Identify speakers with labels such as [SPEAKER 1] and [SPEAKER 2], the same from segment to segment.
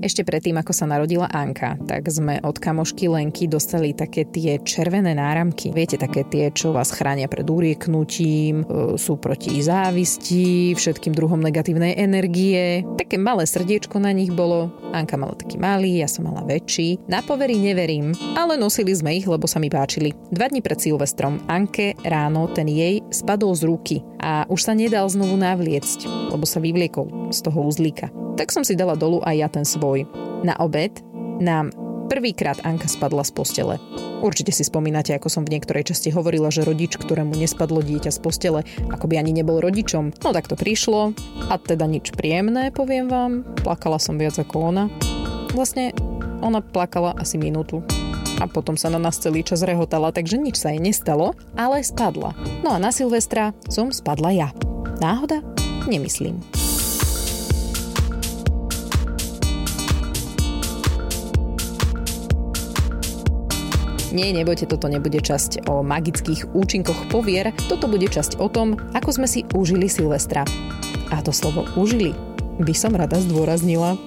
[SPEAKER 1] Ešte predtým, ako sa narodila Anka, tak sme od kamošky Lenky dostali také tie červené náramky. Viete, také tie, čo vás chránia pred úrieknutím, e, sú proti závisti, všetkým druhom negatívnej energie. Také malé srdiečko na nich bolo. Anka mala taký malý, ja som mala väčší. Na povery neverím, ale nosili sme ich, lebo sa mi páčili. Dva dní pred Silvestrom Anke ráno ten jej spadol z ruky a už sa nedal znovu navliecť, lebo sa vyvliekol z toho uzlíka. Tak som si dala dolu aj ja ten svoj. Na obed nám prvýkrát Anka spadla z postele. Určite si spomínate, ako som v niektorej časti hovorila, že rodič, ktorému nespadlo dieťa z postele, ako by ani nebol rodičom. No tak to prišlo a teda nič príjemné, poviem vám. Plakala som viac ako ona. Vlastne ona plakala asi minútu a potom sa na nás celý čas rehotala, takže nič sa jej nestalo, ale spadla. No a na Silvestra som spadla ja. Náhoda? Nemyslím. Nie, nebojte, toto nebude časť o magických účinkoch povier, toto bude časť o tom, ako sme si užili Silvestra. A to slovo užili by som rada zdôraznila.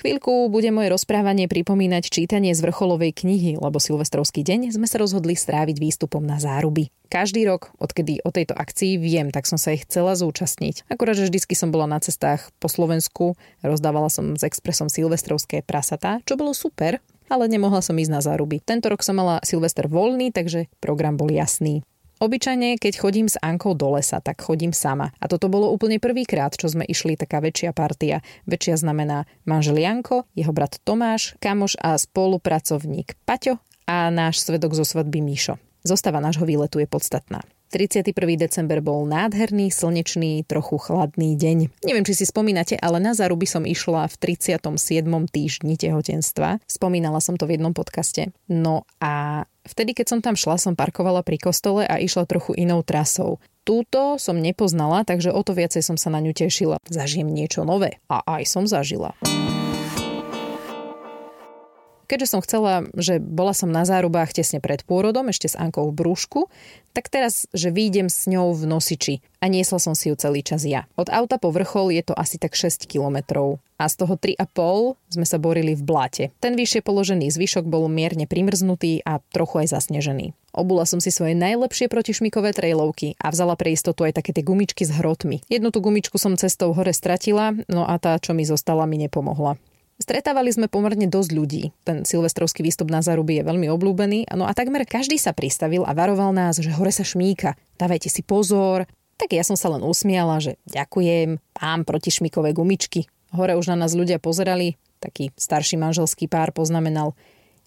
[SPEAKER 1] Chvíľku bude moje rozprávanie pripomínať čítanie z vrcholovej knihy, lebo Silvestrovský deň sme sa rozhodli stráviť výstupom na záruby. Každý rok, odkedy o tejto akcii viem, tak som sa ich chcela zúčastniť. Akurát, že vždycky som bola na cestách po Slovensku, rozdávala som s Expressom silvestrovské prasatá, čo bolo super, ale nemohla som ísť na záruby. Tento rok som mala Silvester voľný, takže program bol jasný. Obyčajne, keď chodím s Ankou do lesa, tak chodím sama. A toto bolo úplne prvýkrát, čo sme išli taká väčšia partia. Väčšia znamená manžel Janko, jeho brat Tomáš, kamoš a spolupracovník Paťo a náš svedok zo svadby Míšo. Zostava nášho výletu je podstatná. 31. december bol nádherný, slnečný, trochu chladný deň. Neviem, či si spomínate, ale na záruby som išla v 37. týždni tehotenstva. Spomínala som to v jednom podcaste. No a vtedy, keď som tam šla, som parkovala pri kostole a išla trochu inou trasou. Túto som nepoznala, takže o to viacej som sa na ňu tešila. Zažijem niečo nové. A aj som zažila keďže som chcela, že bola som na zárubách tesne pred pôrodom, ešte s Ankou v brúšku, tak teraz, že výjdem s ňou v nosiči a niesla som si ju celý čas ja. Od auta po vrchol je to asi tak 6 kilometrov a z toho 3,5 sme sa borili v bláte. Ten vyššie položený zvyšok bol mierne primrznutý a trochu aj zasnežený. Obula som si svoje najlepšie protišmikové trailovky a vzala pre istotu aj také tie gumičky s hrotmi. Jednu tú gumičku som cestou hore stratila, no a tá, čo mi zostala, mi nepomohla. Stretávali sme pomerne dosť ľudí. Ten silvestrovský výstup na Zaruby je veľmi obľúbený, no a takmer každý sa pristavil a varoval nás, že hore sa šmíka. Dávajte si pozor. Tak ja som sa len usmiala, že ďakujem, mám protišmikové gumičky. Hore už na nás ľudia pozerali, taký starší manželský pár poznamenal,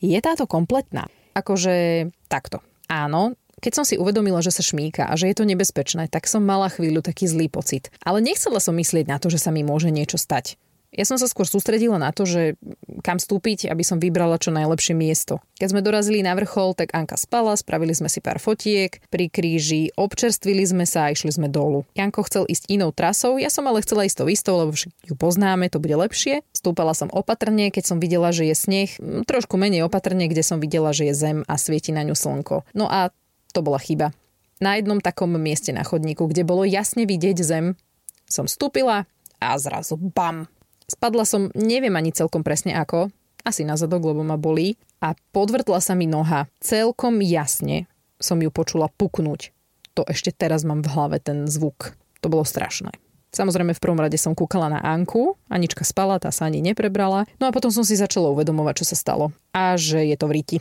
[SPEAKER 1] je táto kompletná? Akože takto. Áno, keď som si uvedomila, že sa šmíka a že je to nebezpečné, tak som mala chvíľu taký zlý pocit. Ale nechcela som myslieť na to, že sa mi môže niečo stať. Ja som sa skôr sústredila na to, že kam stúpiť, aby som vybrala čo najlepšie miesto. Keď sme dorazili na vrchol, tak Anka spala, spravili sme si pár fotiek pri kríži, občerstvili sme sa a išli sme dolu. Janko chcel ísť inou trasou, ja som ale chcela ísť to istou, lebo ju poznáme, to bude lepšie. Stúpala som opatrne, keď som videla, že je sneh, trošku menej opatrne, kde som videla, že je zem a svieti na ňu slnko. No a to bola chyba. Na jednom takom mieste na chodníku, kde bolo jasne vidieť zem, som stúpila a zrazu bam, Spadla som, neviem ani celkom presne ako, asi na zadok, lebo ma bolí a podvrtla sa mi noha. Celkom jasne som ju počula puknúť. To ešte teraz mám v hlave ten zvuk. To bolo strašné. Samozrejme v prvom rade som kúkala na Anku, Anička spala, tá sa ani neprebrala. No a potom som si začala uvedomovať, čo sa stalo. A že je to v riti.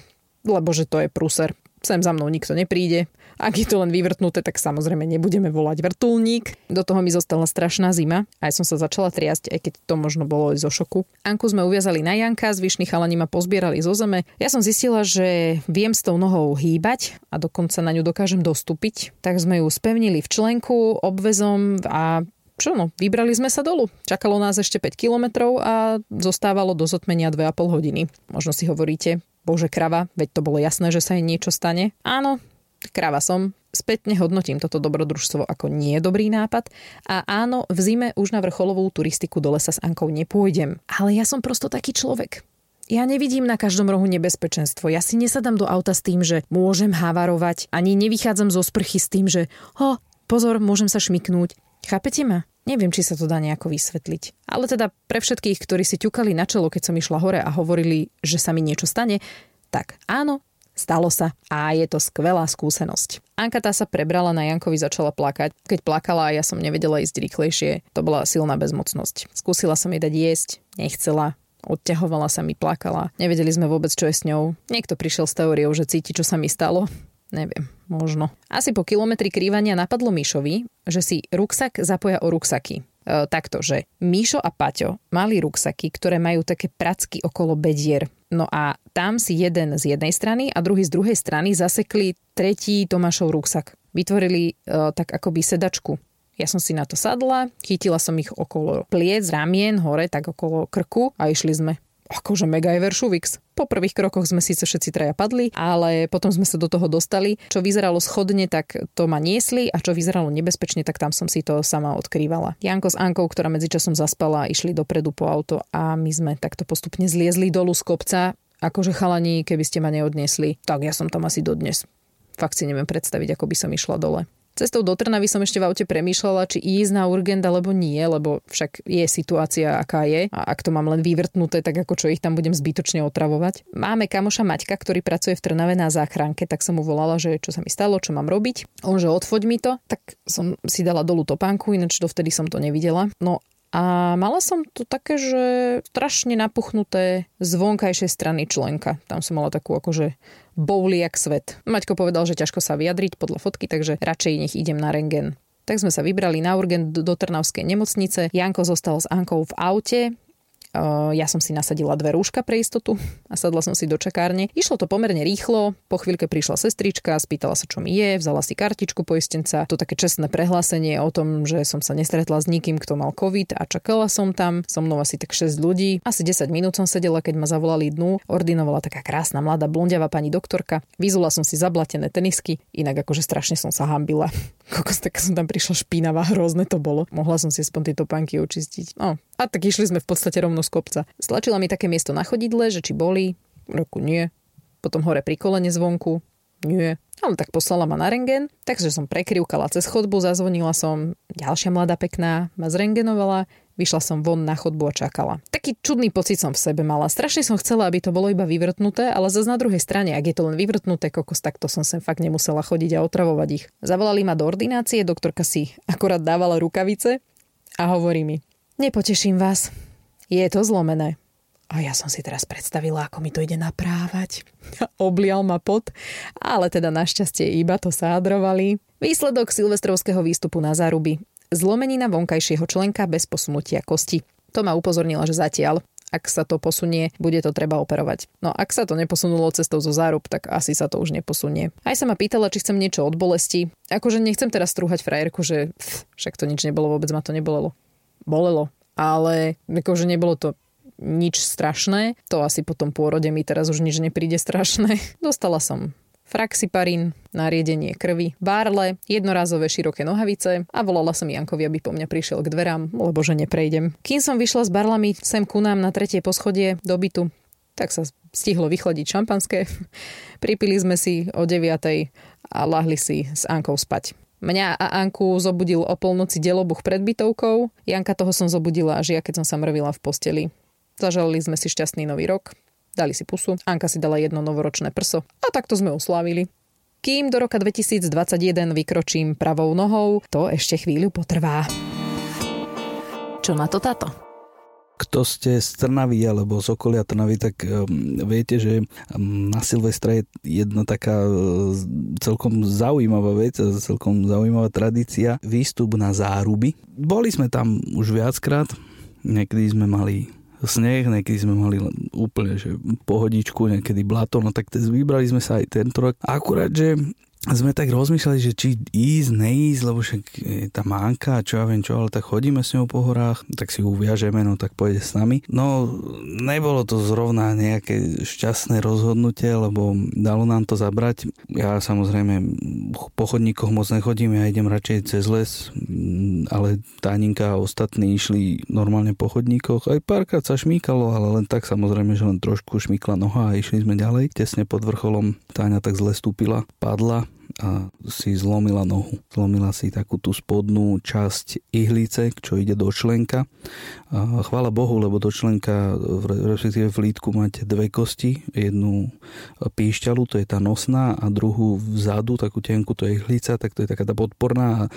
[SPEAKER 1] Lebo že to je prúser sem za mnou nikto nepríde. Ak je to len vyvrtnuté, tak samozrejme nebudeme volať vrtulník. Do toho mi zostala strašná zima a ja som sa začala triasť, aj keď to možno bolo aj zo šoku. Anku sme uviazali na Janka, zvyšní chalani ma pozbierali zo zeme. Ja som zistila, že viem s tou nohou hýbať a dokonca na ňu dokážem dostúpiť. Tak sme ju spevnili v členku, obvezom a čo no, vybrali sme sa dolu. Čakalo nás ešte 5 kilometrov a zostávalo do zotmenia 2,5 hodiny. Možno si hovoríte, bože krava, veď to bolo jasné, že sa jej niečo stane. Áno, krava som, spätne hodnotím toto dobrodružstvo ako nie dobrý nápad a áno, v zime už na vrcholovú turistiku do lesa s Ankou nepôjdem. Ale ja som prosto taký človek. Ja nevidím na každom rohu nebezpečenstvo. Ja si nesadám do auta s tým, že môžem havarovať, ani nevychádzam zo sprchy s tým, že ho, pozor, môžem sa šmiknúť. Chápete ma? Neviem, či sa to dá nejako vysvetliť. Ale teda pre všetkých, ktorí si ťukali na čelo, keď som išla hore a hovorili, že sa mi niečo stane, tak áno, stalo sa a je to skvelá skúsenosť. Anka tá sa prebrala na Jankovi, začala plakať. Keď plakala ja som nevedela ísť rýchlejšie, to bola silná bezmocnosť. Skúsila som jej dať jesť, nechcela, odťahovala sa mi, plakala. Nevedeli sme vôbec, čo je s ňou. Niekto prišiel s teóriou, že cíti, čo sa mi stalo. Neviem, možno. Asi po kilometri krývania napadlo Mišovi, že si ruksak zapoja o ruksaky. E, takto, že Míšo a Paťo mali ruksaky, ktoré majú také pracky okolo bedier. No a tam si jeden z jednej strany a druhý z druhej strany zasekli tretí Tomášov ruksak. Vytvorili e, tak akoby sedačku. Ja som si na to sadla, chytila som ich okolo pliec, ramien, hore, tak okolo krku a išli sme akože Ever Šuvix. Po prvých krokoch sme síce všetci traja padli, ale potom sme sa do toho dostali. Čo vyzeralo schodne, tak to ma niesli a čo vyzeralo nebezpečne, tak tam som si to sama odkrývala. Janko s Ankou, ktorá medzičasom zaspala, išli dopredu po auto a my sme takto postupne zliezli dolu z kopca. Akože chalani, keby ste ma neodniesli, tak ja som tam asi dodnes. Fakt si neviem predstaviť, ako by som išla dole. Cestou do Trnavy som ešte v aute premýšľala, či ísť na urgent alebo nie, lebo však je situácia, aká je. A ak to mám len vyvrtnuté, tak ako čo ich tam budem zbytočne otravovať. Máme kamoša Maťka, ktorý pracuje v Trnave na záchranke, tak som mu volala, že čo sa mi stalo, čo mám robiť. On, že odfoď mi to, tak som si dala dolu topánku, ináč dovtedy som to nevidela. No a mala som to také, že strašne napuchnuté z vonkajšej strany členka. Tam som mala takú akože bouliak svet. Maťko povedal, že ťažko sa vyjadriť podľa fotky, takže radšej nech idem na rengen. Tak sme sa vybrali na urgent do Trnavskej nemocnice. Janko zostal s Ankou v aute ja som si nasadila dve rúška pre istotu a sadla som si do čakárne. Išlo to pomerne rýchlo, po chvíľke prišla sestrička, spýtala sa, čo mi je, vzala si kartičku poistenca, to také čestné prehlásenie o tom, že som sa nestretla s nikým, kto mal COVID a čakala som tam, so mnou asi tak 6 ľudí. Asi 10 minút som sedela, keď ma zavolali dnu, ordinovala taká krásna mladá blondiava pani doktorka. Vyzula som si zablatené tenisky, inak akože strašne som sa hambila. Kokos, tak som tam prišla špinavá, hrozné to bolo. Mohla som si aspoň tieto panky očistiť. No, a tak išli sme v podstate rovno z kopca. Stlačila mi také miesto na chodidle, že či boli. Roku nie. Potom hore pri kolene zvonku. Nie. Ale tak poslala ma na rengen, takže som prekrivkala cez chodbu, zazvonila som, ďalšia mladá pekná ma zrengenovala, vyšla som von na chodbu a čakala. Taký čudný pocit som v sebe mala. Strašne som chcela, aby to bolo iba vyvrtnuté, ale zase na druhej strane, ak je to len vyvrtnuté kokos, tak to som sem fakt nemusela chodiť a otravovať ich. Zavolali ma do ordinácie, doktorka si akorát dávala rukavice a hovorí mi, Nepoteším vás. Je to zlomené. A ja som si teraz predstavila, ako mi to ide naprávať. Oblial ma pot, ale teda našťastie iba to sádrovali. Výsledok silvestrovského výstupu na záruby. Zlomenina vonkajšieho členka bez posunutia kosti. To ma upozornila, že zatiaľ, ak sa to posunie, bude to treba operovať. No ak sa to neposunulo cestou zo zárub, tak asi sa to už neposunie. Aj sa ma pýtala, či chcem niečo od bolesti. Akože nechcem teraz strúhať frajerku, že pff, však to nič nebolo, vôbec ma to nebolelo bolelo, ale akože nebolo to nič strašné. To asi po tom pôrode mi teraz už nič nepríde strašné. Dostala som fraxiparín, nariedenie krvi, bárle, jednorazové široké nohavice a volala som Jankovi, aby po mňa prišiel k dverám, lebo že neprejdem. Kým som vyšla s barlami sem ku nám na tretie poschodie do bytu, tak sa stihlo vychladiť šampanské. Pripili sme si o 9. a lahli si s Ankou spať. Mňa a Anku zobudil o polnoci delobuch pred bytovkou. Janka toho som zobudila až ja, keď som sa mrvila v posteli. Zažalili sme si šťastný nový rok. Dali si pusu. Anka si dala jedno novoročné prso. A takto sme uslávili. Kým do roka 2021 vykročím pravou nohou, to ešte chvíľu potrvá. Čo na to táto?
[SPEAKER 2] Kto ste z Trnavy alebo z okolia Trnavy, tak um, viete, že um, na Silvestra je jedna taká uh, celkom zaujímavá vec, celkom zaujímavá tradícia, výstup na záruby. Boli sme tam už viackrát, niekedy sme mali sneh, niekedy sme mali úplne že pohodičku, niekedy blato, no tak vybrali sme sa aj tento rok. Akurát, že sme tak rozmýšľali, že či ísť, neísť, lebo však je tá mánka, čo ja viem čo, ale tak chodíme s ňou po horách, tak si ju uviažeme, no tak pôjde s nami. No, nebolo to zrovna nejaké šťastné rozhodnutie, lebo dalo nám to zabrať. Ja samozrejme po chodníkoch moc nechodím, ja idem radšej cez les, ale Táninka a ostatní išli normálne po chodníkoch. Aj párkrát sa šmíkalo, ale len tak samozrejme, že len trošku šmíkla noha a išli sme ďalej. Tesne pod vrcholom Táňa tak zle stúpila, padla a si zlomila nohu. Zlomila si takú tú spodnú časť ihlice, čo ide do členka. A chvála Bohu, lebo do členka, respektíve v lítku máte dve kosti. Jednu píšťalu, to je tá nosná a druhú vzadu, takú tenku, to je ihlica, tak to je taká tá podporná a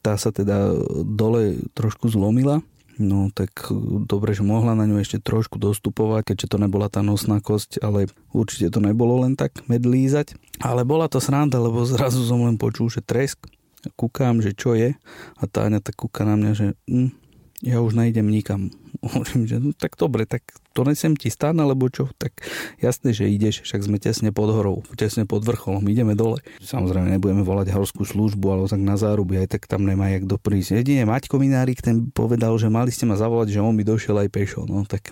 [SPEAKER 2] tá sa teda dole trošku zlomila No tak dobre, že mohla na ňu ešte trošku dostupovať, keďže to nebola tá nosná kosť, ale určite to nebolo len tak medlízať. Ale bola to sranda, lebo zrazu som len počul, že tresk. Kúkam, že čo je a Táňa tak kúka na mňa, že hm, ja už nejdem nikam. Hovorím, že no tak dobre, tak to nesem ti stan, alebo čo? Tak jasné, že ideš, však sme tesne pod horou, tesne pod vrcholom, ideme dole. Samozrejme nebudeme volať horskú službu, alebo tak na záruby, aj tak tam nemá jak doprísť. Jedine Maťko Minárik ten povedal, že mali ste ma zavolať, že on by došiel aj pešo. No tak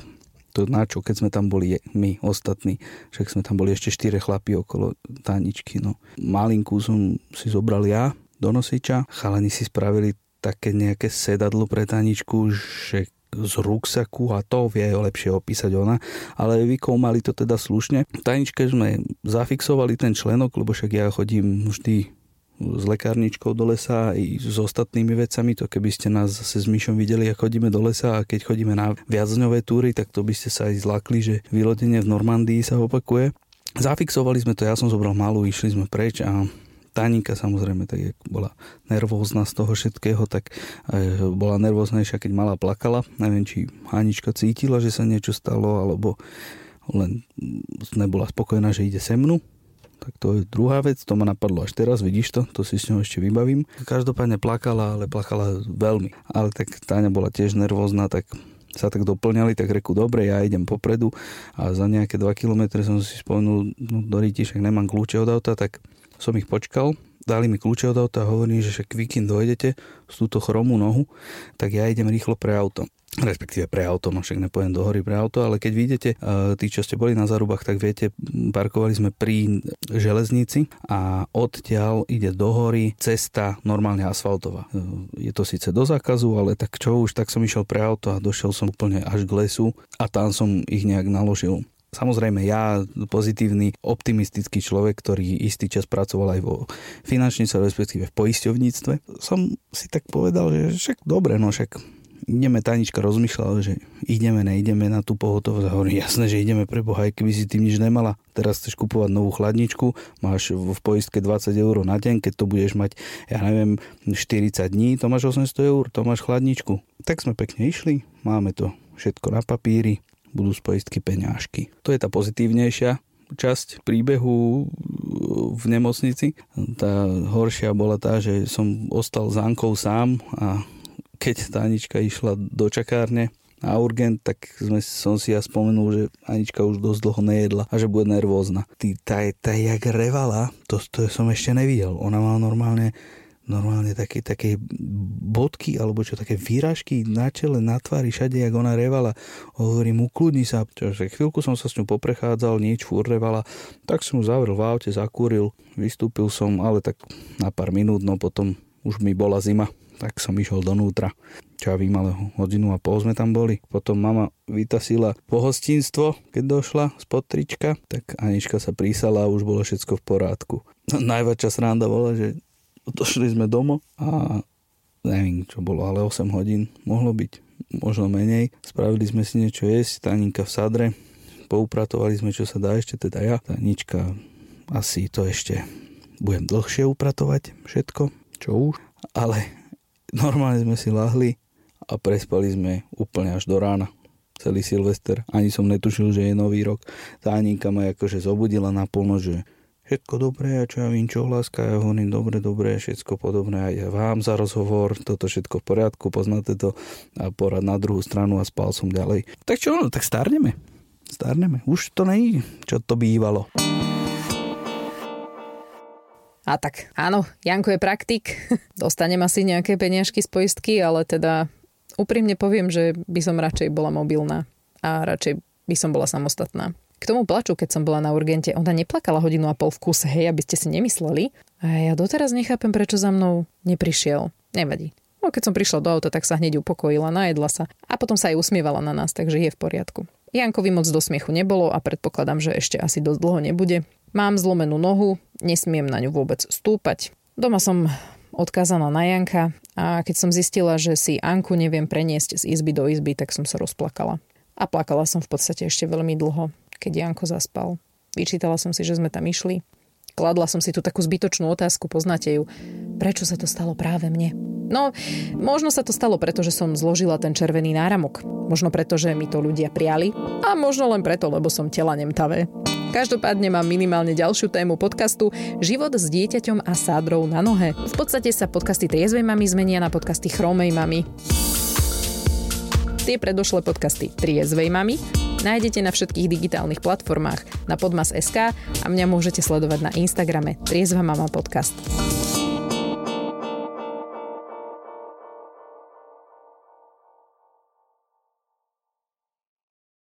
[SPEAKER 2] to na čo, keď sme tam boli my ostatní, však sme tam boli ešte štyre chlapy okolo táničky. No. Malinku som si zobral ja do nosiča, chalani si spravili také nejaké sedadlo pre Taničku, že z ruksaku a to vie lepšie opísať ona, ale mali to teda slušne. Tajničke sme zafixovali ten členok, lebo však ja chodím vždy s lekárničkou do lesa i s ostatnými vecami, to keby ste nás zase s Myšom videli, ako chodíme do lesa a keď chodíme na viacdňové túry, tak to by ste sa aj zlakli, že vylodenie v Normandii sa opakuje. Zafixovali sme to, ja som zobral malú, išli sme preč a Taninka samozrejme, tak jak bola nervózna z toho všetkého, tak e, bola nervóznejšia, keď mala plakala. Neviem, či Hanička cítila, že sa niečo stalo, alebo len nebola spokojná, že ide se mnu. Tak to je druhá vec, to ma napadlo až teraz, vidíš to, to si s ňou ešte vybavím. Každopádne plakala, ale plakala veľmi. Ale tak Táňa bola tiež nervózna, tak sa tak doplňali, tak reku, dobre, ja idem popredu. A za nejaké 2 km som si spomenul, no do však nemám kľúče od auta, tak som ich počkal, dali mi kľúče od auta a hovorím, že však kým dojdete z túto chromú nohu, tak ja idem rýchlo pre auto respektíve pre auto, no však nepojem do hory pre auto, ale keď vidíte, tí, čo ste boli na Zarubách, tak viete, parkovali sme pri železnici a odtiaľ ide do hory cesta normálne asfaltová. Je to síce do zákazu, ale tak čo už, tak som išiel pre auto a došiel som úplne až k lesu a tam som ich nejak naložil. Samozrejme, ja, pozitívny, optimistický človek, ktorý istý čas pracoval aj vo finančnice, respektíve v poisťovníctve, som si tak povedal, že však dobre, no však ideme, Tanička rozmýšľala, že ideme, neideme na tú pohotovosť. A jasné, že ideme pre Boha, aj keby si tým nič nemala. Teraz chceš kupovať novú chladničku, máš v poistke 20 eur na deň, keď to budeš mať, ja neviem, 40 dní, to máš 800 eur, to máš chladničku. Tak sme pekne išli, máme to všetko na papíri, budú z poistky peňažky. To je tá pozitívnejšia časť príbehu v nemocnici. Tá horšia bola tá, že som ostal s sám a keď tá Anička išla do čakárne na urgent, tak sme, som si ja spomenul, že Anička už dosť dlho nejedla a že bude nervózna. Ty, tá, tá jak revala, to, to som ešte nevidel. Ona má normálne normálne také, také bodky alebo čo, také výražky na čele, na tvári, všade, jak ona revala. Hovorím, ukludni sa. Čože chvíľku som sa s ňou poprechádzal, nič, fúr revala. Tak som ju zavrel v aute, zakúril, vystúpil som, ale tak na pár minút, no potom už mi bola zima, tak som išiel donútra. Čo ja vím, ale hodinu a pol sme tam boli. Potom mama vytasila pohostinstvo, keď došla z trička, tak Anička sa prísala a už bolo všetko v porádku. No, najväčšia sranda bola, že došli sme domov a neviem, čo bolo, ale 8 hodín mohlo byť, možno menej. Spravili sme si niečo jesť, Taninka v sadre, poupratovali sme, čo sa dá ešte, teda ja. Tanička asi to ešte budem dlhšie upratovať všetko, čo už, ale normálne sme si lahli a prespali sme úplne až do rána celý Silvester. Ani som netušil, že je nový rok. Tá Aninka ma akože zobudila na polno, že všetko dobré a čo ja vím, čo hláska, ja hovorím dobre, dobre, všetko podobné aj ja vám za rozhovor, toto všetko v poriadku, poznáte to a porad na druhú stranu a spal som ďalej. Tak čo, no, tak starneme. Starneme. Už to není, čo to bývalo.
[SPEAKER 1] A tak, áno, Janko je praktik. Dostanem asi nejaké peniažky z poistky, ale teda úprimne poviem, že by som radšej bola mobilná a radšej by som bola samostatná. K tomu plaču, keď som bola na urgente, ona neplakala hodinu a pol v kuse, hej, aby ste si nemysleli. A ja doteraz nechápem, prečo za mnou neprišiel. Nevadí. No, keď som prišla do auta, tak sa hneď upokojila, najedla sa a potom sa aj usmievala na nás, takže je v poriadku. Jankovi moc do smiechu nebolo a predpokladám, že ešte asi dosť dlho nebude. Mám zlomenú nohu, nesmiem na ňu vôbec stúpať. Doma som odkázaná na Janka a keď som zistila, že si Anku neviem preniesť z izby do izby, tak som sa rozplakala. A plakala som v podstate ešte veľmi dlho, keď Janko zaspal. Vyčítala som si, že sme tam išli. Kladla som si tu takú zbytočnú otázku, poznáte ju. Prečo sa to stalo práve mne? No, možno sa to stalo preto, že som zložila ten červený náramok. Možno preto, že mi to ľudia priali. A možno len preto, lebo som tela nemtavé. Každopádne mám minimálne ďalšiu tému podcastu Život s dieťaťom a sádrou na nohe. V podstate sa podcasty Triezvej mami zmenia na podcasty Chromej mami. Tie predošlé podcasty Triezvej mami nájdete na všetkých digitálnych platformách na podmas.sk a mňa môžete sledovať na Instagrame Triezva mama podcast.